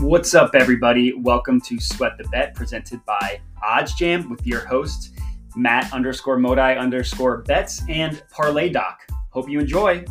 What's up, everybody? Welcome to Sweat the Bet, presented by OddsJam with your host, Matt underscore Modi underscore bets and Parlay Doc. Hope you enjoy.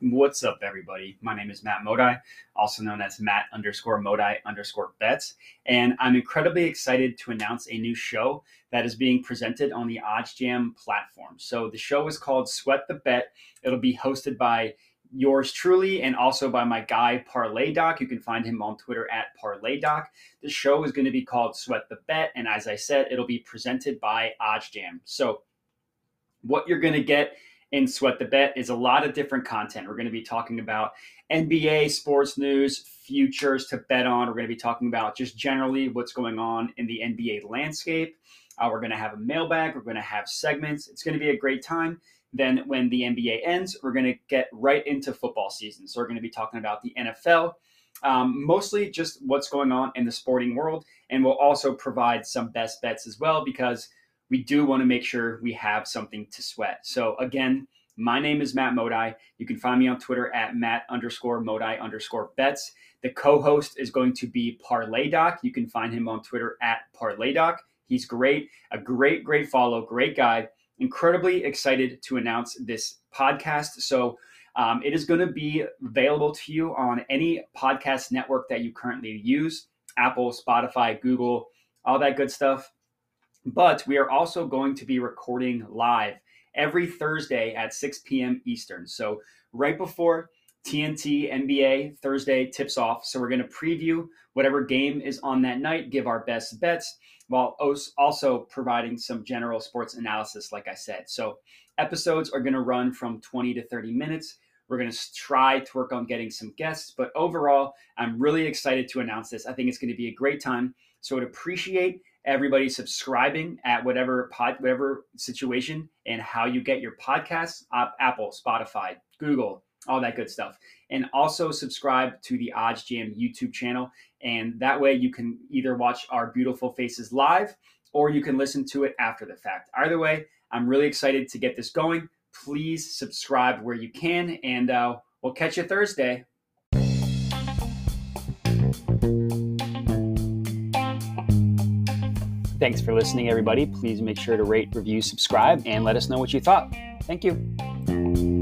What's up, everybody? My name is Matt Modi, also known as Matt underscore Modi underscore bets. And I'm incredibly excited to announce a new show that is being presented on the OddsJam platform. So the show is called Sweat the Bet. It'll be hosted by yours truly and also by my guy Parlay Doc. You can find him on Twitter at Parlay Doc. The show is going to be called Sweat the Bet, and as I said, it'll be presented by OddsJam. So, what you're going to get in Sweat the Bet is a lot of different content. We're going to be talking about NBA sports news, futures to bet on. We're going to be talking about just generally what's going on in the NBA landscape. Uh, we're going to have a mailbag. We're going to have segments. It's going to be a great time. Then, when the NBA ends, we're going to get right into football season. So, we're going to be talking about the NFL, um, mostly just what's going on in the sporting world. And we'll also provide some best bets as well because we do want to make sure we have something to sweat. So, again, my name is Matt Modi. You can find me on Twitter at Matt underscore Modi underscore bets. The co host is going to be Parlay Doc. You can find him on Twitter at Parlay Doc. He's great, a great, great follow, great guy incredibly excited to announce this podcast. So, um, it is going to be available to you on any podcast network that you currently use Apple, Spotify, Google, all that good stuff. But we are also going to be recording live every Thursday at 6 p.m. Eastern. So, right before TNT NBA Thursday tips off. So, we're going to preview whatever game is on that night, give our best bets while also providing some general sports analysis, like I said. So, episodes are going to run from 20 to 30 minutes. We're going to try to work on getting some guests, but overall, I'm really excited to announce this. I think it's going to be a great time. So, I'd appreciate everybody subscribing at whatever pod, whatever situation and how you get your podcasts, uh, Apple, Spotify, Google, all that good stuff. And also subscribe to the OddsJam YouTube channel. And that way you can either watch our beautiful faces live or you can listen to it after the fact. Either way, I'm really excited to get this going. Please subscribe where you can, and uh, we'll catch you Thursday. Thanks for listening, everybody. Please make sure to rate, review, subscribe, and let us know what you thought. Thank you.